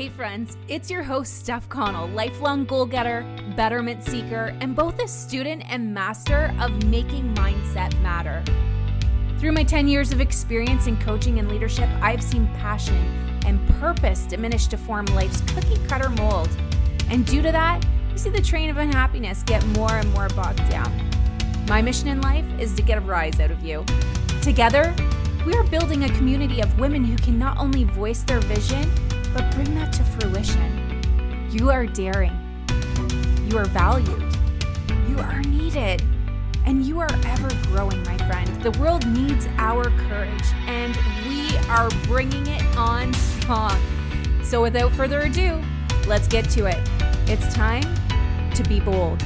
Hey, friends, it's your host, Steph Connell, lifelong goal getter, betterment seeker, and both a student and master of making mindset matter. Through my 10 years of experience in coaching and leadership, I've seen passion and purpose diminish to form life's cookie cutter mold. And due to that, we see the train of unhappiness get more and more bogged down. My mission in life is to get a rise out of you. Together, we are building a community of women who can not only voice their vision, but bring that to fruition. You are daring. You are valued. You are needed. And you are ever growing, my friend. The world needs our courage, and we are bringing it on strong. So, without further ado, let's get to it. It's time to be bold.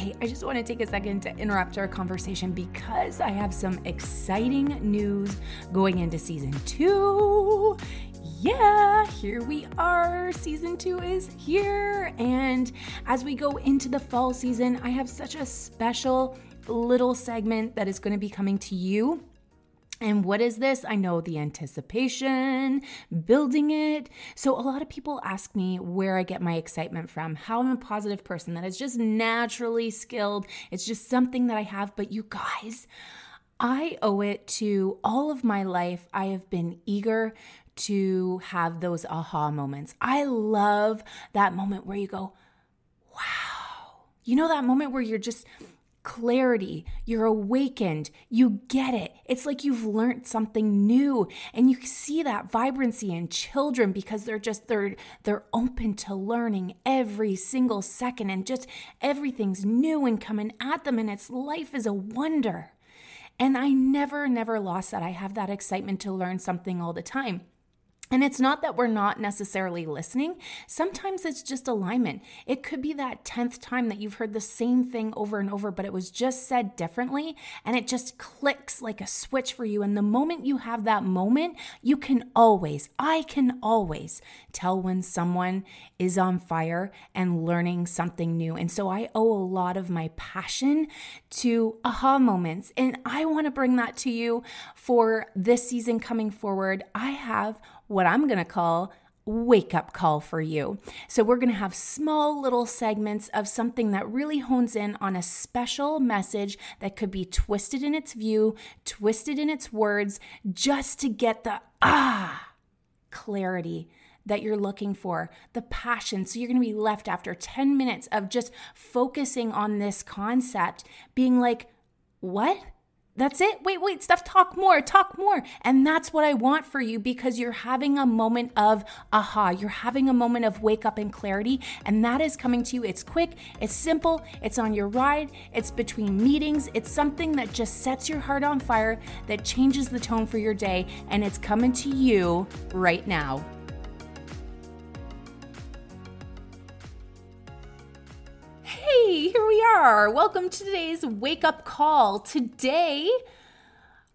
Hey, I just want to take a second to interrupt our conversation because I have some exciting news going into season two. Yeah, here we are. Season two is here. And as we go into the fall season, I have such a special little segment that is going to be coming to you and what is this? I know the anticipation, building it. So, a lot of people ask me where I get my excitement from, how I'm a positive person, that is just naturally skilled. It's just something that I have. But, you guys, I owe it to all of my life. I have been eager to have those aha moments. I love that moment where you go, wow. You know, that moment where you're just clarity. You're awakened. You get it. It's like you've learned something new and you see that vibrancy in children because they're just they're they're open to learning every single second and just everything's new and coming at them and it's life is a wonder. And I never never lost that. I have that excitement to learn something all the time. And it's not that we're not necessarily listening. Sometimes it's just alignment. It could be that 10th time that you've heard the same thing over and over, but it was just said differently and it just clicks like a switch for you. And the moment you have that moment, you can always, I can always tell when someone is on fire and learning something new. And so I owe a lot of my passion to aha moments. And I want to bring that to you for this season coming forward. I have what I'm going to call wake up call for you. So, we're going to have small little segments of something that really hones in on a special message that could be twisted in its view, twisted in its words, just to get the ah clarity that you're looking for, the passion. So, you're going to be left after 10 minutes of just focusing on this concept, being like, what? That's it. Wait, wait, Steph, talk more, talk more. And that's what I want for you because you're having a moment of aha. You're having a moment of wake up and clarity. And that is coming to you. It's quick, it's simple, it's on your ride, it's between meetings. It's something that just sets your heart on fire, that changes the tone for your day. And it's coming to you right now. Hey, here we are. Welcome to today's wake up call. Today,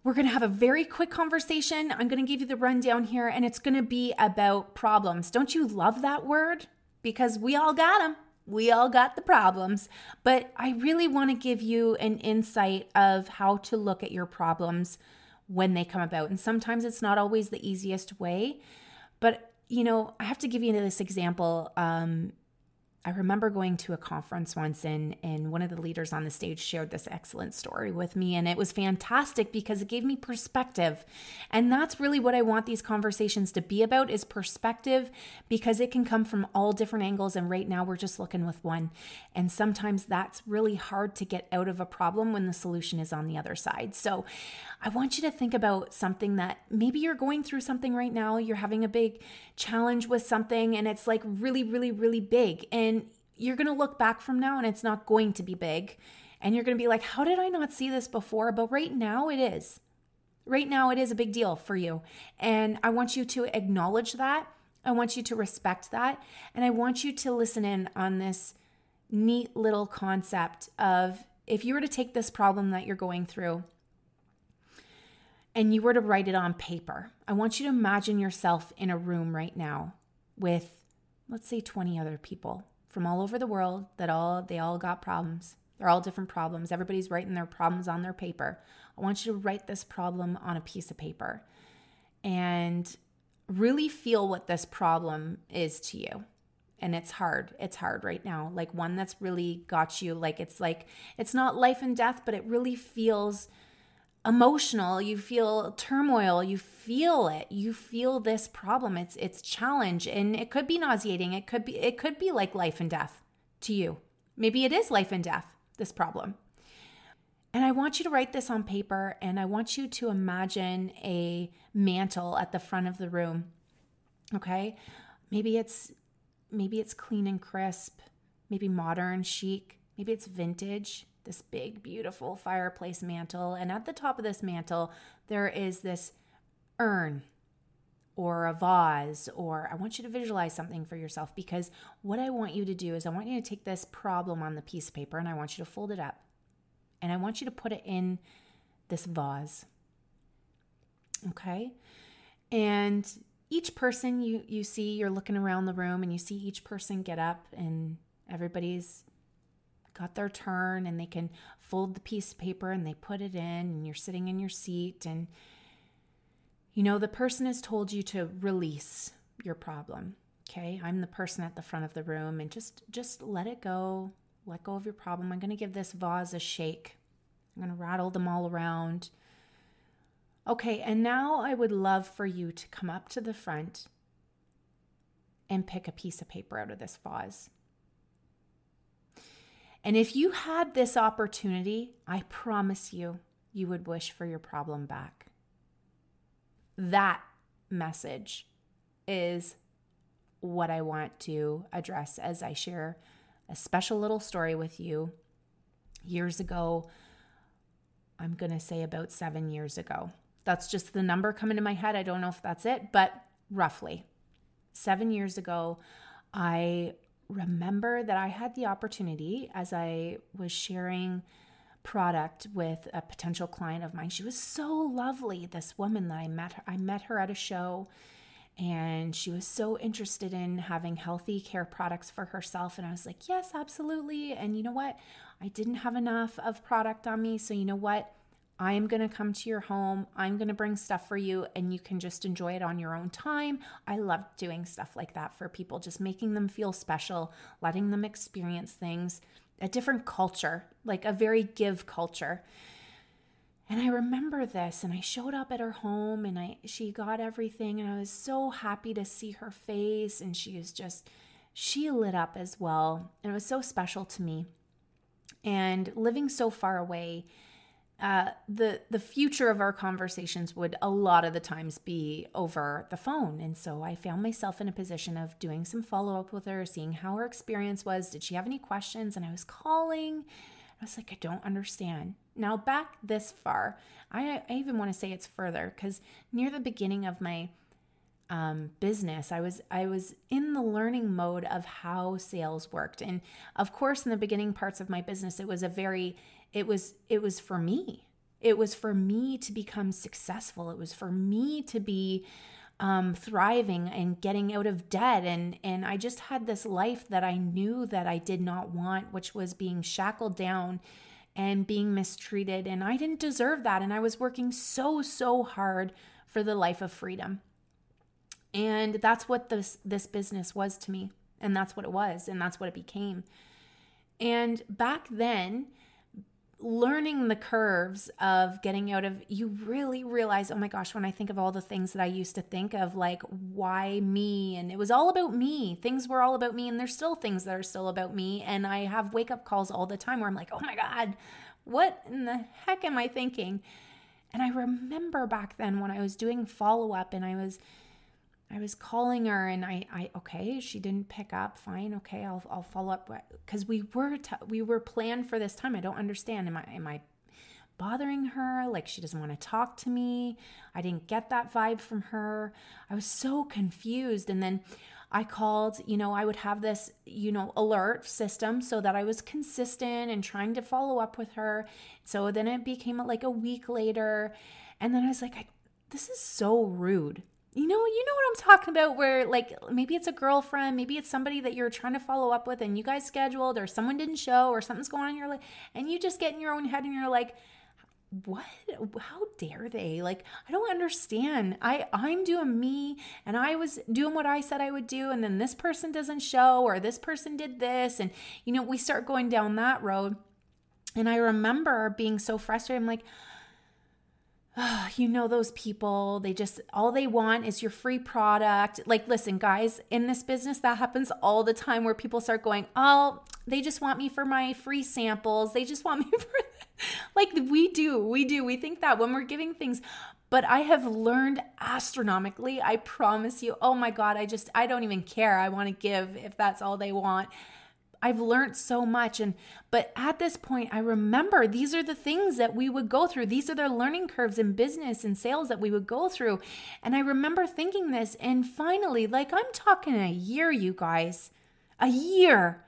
we're going to have a very quick conversation. I'm going to give you the rundown here, and it's going to be about problems. Don't you love that word? Because we all got them. We all got the problems. But I really want to give you an insight of how to look at your problems when they come about. And sometimes it's not always the easiest way. But, you know, I have to give you this example. Um, I remember going to a conference once and and one of the leaders on the stage shared this excellent story with me and it was fantastic because it gave me perspective. And that's really what I want these conversations to be about is perspective because it can come from all different angles and right now we're just looking with one. And sometimes that's really hard to get out of a problem when the solution is on the other side. So I want you to think about something that maybe you're going through something right now, you're having a big challenge with something and it's like really really really big and you're going to look back from now and it's not going to be big. And you're going to be like, how did I not see this before? But right now it is. Right now it is a big deal for you. And I want you to acknowledge that. I want you to respect that. And I want you to listen in on this neat little concept of if you were to take this problem that you're going through and you were to write it on paper, I want you to imagine yourself in a room right now with, let's say, 20 other people from all over the world that all they all got problems They're all different problems. Everybody's writing their problems on their paper. I want you to write this problem on a piece of paper and really feel what this problem is to you. And it's hard. It's hard right now. Like one that's really got you. Like it's like, it's not life and death, but it really feels emotional you feel turmoil you feel it you feel this problem. It's it's challenge and it could be nauseating it could be it could be like life and death to you. Maybe it is life and death this problem. And i want you to write this on paper and i want you to imagine a mantle at the front of the room okay? Maybe it's maybe it's clean and crisp maybe modern chic maybe it's vintage this big, beautiful fireplace mantle. And at the top of this mantle, there is this urn or a vase, or I want you to visualize something for yourself because what I want you to do is I want you to take this problem on the piece of paper and I want you to fold it up. And I want you to put it in this vase. Okay? And each person you you see you're looking around the room and you see each person get up and everybody's got their turn and they can fold the piece of paper and they put it in and you're sitting in your seat and you know the person has told you to release your problem okay? I'm the person at the front of the room and just just let it go. Let go of your problem. I'm going to give this vase a shake. I'm going to rattle them all around. Okay and now i would love for you to come up to the front and pick a piece of paper out of this vase and if you had this opportunity, I promise you, you would wish for your problem back. That message is what I want to address as I share a special little story with you. Years ago, I'm going to say about seven years ago. That's just the number coming to my head. I don't know if that's it, but roughly. Seven years ago, I remember that I had the opportunity as I was sharing product with a potential client of mine. She was so lovely, this woman that I met her. I met her at a show and she was so interested in having healthy care products for herself and I was like, "Yes, absolutely." And you know what? I didn't have enough of product on me, so you know what? I am going to come to your home. I'm going to bring stuff for you and you can just enjoy it on your own time. I love doing stuff like that for people, just making them feel special, letting them experience things, a different culture, like a very give culture. And I remember this and I showed up at her home and I she got everything and I was so happy to see her face and she was just she lit up as well and it was so special to me. And living so far away, uh, the the future of our conversations would a lot of the times be over the phone. And so i found myself in a position of doing some follow-up with her seeing how her experience was. Did she have any questions? And i was calling. I was like i don't understand. Now back this far i, I even want to say it's further because near the beginning of my um, business. I was i was in the learning mode of how sales worked. And of course in the beginning parts of my business it was a very it was it was for me. It was for me to become successful. It was for me to be um, thriving and getting out of debt. And and i just had this life that i knew that i did not want which was being shackled down and being mistreated. And i didn't deserve that. And i was working so so hard for the life of freedom and that's what this this business was to me. And that's what it was. And that's what it became. And back then learning the curves of getting out of you really realize oh my gosh when i think of all the things that i used to think of like why me? And it was all about me. Things were all about me. And there's still things that are still about me. And i have wake up calls all the time where i'm like oh my god what in the heck am i thinking? And i remember back then when i was doing follow up and i was I was calling her and I, I okay, she didn't pick up. Fine, okay, I'll, I'll follow up because we were t- we were planned for this time. I don't understand. Am I am I bothering her? Like she doesn't want to talk to me. I didn't get that vibe from her. I was so confused. And then I called. You know, I would have this you know alert system so that I was consistent and trying to follow up with her. So then it became like a week later, and then I was like, I, this is so rude you know, you know what I'm talking about where like maybe it's a girlfriend, maybe it's somebody that you're trying to follow up with and you guys scheduled or someone didn't show or something's going on in your life and you just get in your own head and you're like what? How dare they? Like i don't understand. I i'm doing me and i was doing what i said i would do and then this person doesn't show or this person did this. And you know we start going down that road. And i remember being so frustrated. I'm like oh, you know those people. They just all they want is your free product. Like listen guys in this business that happens all the time where people start going oh they just want me for my free samples. They just want me for like we do we do. We think that when we're giving things but i have learned astronomically i promise you oh my god i just i don't even care. I want to give if that's all they want I've learned so much and but at this point I remember these are the things that we would go through. These are the learning curves in business and sales that we would go through. And I remember thinking this and finally like I'm talking a year you guys. A year.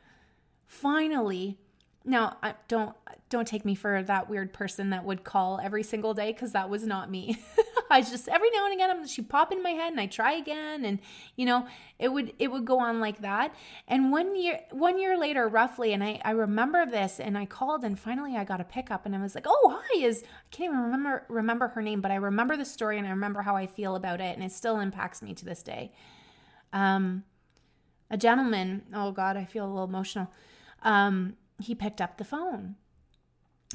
Finally. Now, don't don't take me for that weird person that would call every single day cuz that was not me. I just every now and again I'm she pop in my head and I try again. And you know it would it would go on like that. And one year one year later roughly and I I remember this and I called and finally I got a pickup and I was like oh hi is I can't even remember remember her name but I remember the story and I remember how I feel about it and it still impacts me to this day. Um a gentleman oh god I feel a little emotional um he picked up the phone.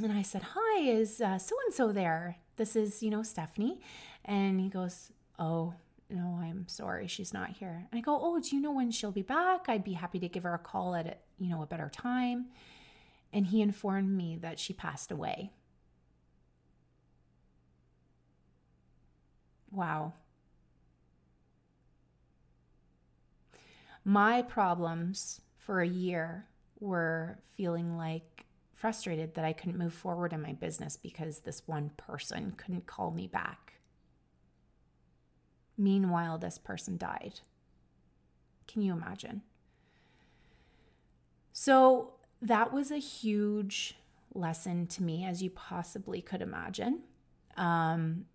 And I said, Hi, is so and so there? This is, you know, Stephanie. And he goes, Oh, no, I'm sorry, she's not here. And I go, Oh, do you know when she'll be back? I'd be happy to give her a call at, you know, a better time. And he informed me that she passed away. Wow. My problems for a year were feeling like frustrated that I couldn't move forward in my business because this one person couldn't call me back. Meanwhile, this person died. Can you imagine? So that was a huge lesson to me, as you possibly could imagine. Um,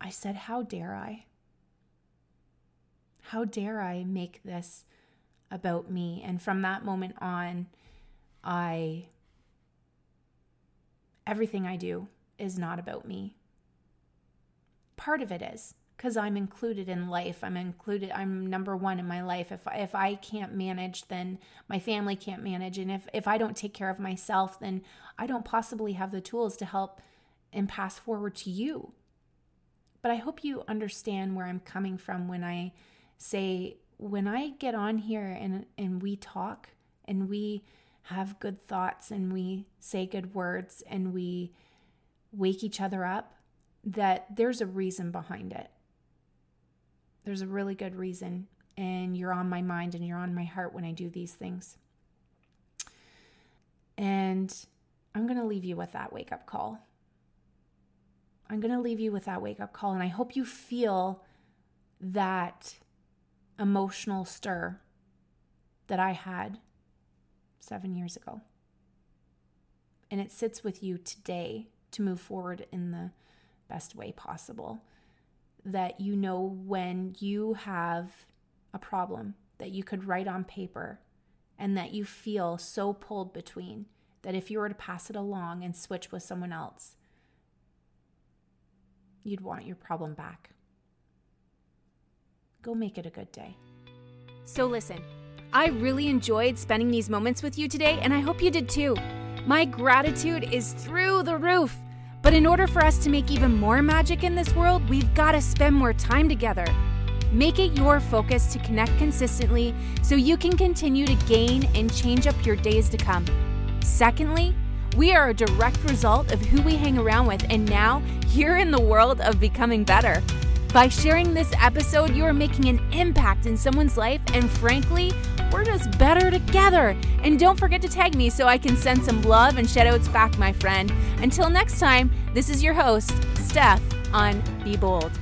I said, How dare I? How dare I make this about me? And from that moment on, I everything I do is not about me. Part of it is because I'm included in life. I'm included. I'm number one in my life. If if I can't manage, then my family can't manage, and if if I don't take care of myself, then I don't possibly have the tools to help and pass forward to you. But I hope you understand where I'm coming from when I say when I get on here and and we talk and we have good thoughts and we say good words and we wake each other up, that there's a reason behind it. There's a really good reason. And you're on my mind and you're on my heart when I do these things. And I'm going to leave you with that wake up call. I'm going to leave you with that wake up call. And I hope you feel that emotional stir that I had seven years ago. And it sits with you today to move forward in the best way possible. That you know when you have a problem that you could write on paper and that you feel so pulled between that if you were to pass it along and switch with someone else, you'd want your problem back. Go make it a good day. So, listen. I really enjoyed spending these moments with you today, and I hope you did too. My gratitude is through the roof. But in order for us to make even more magic in this world, we've got to spend more time together. Make it your focus to connect consistently so you can continue to gain and change up your days to come. Secondly, we are a direct result of who we hang around with, and now you're in the world of becoming better. By sharing this episode, you are making an impact in someone's life, and frankly, we're just better together. And don't forget to tag me so I can send some love and shoutouts back, my friend. Until next time, this is your host, Steph, on Be Bold.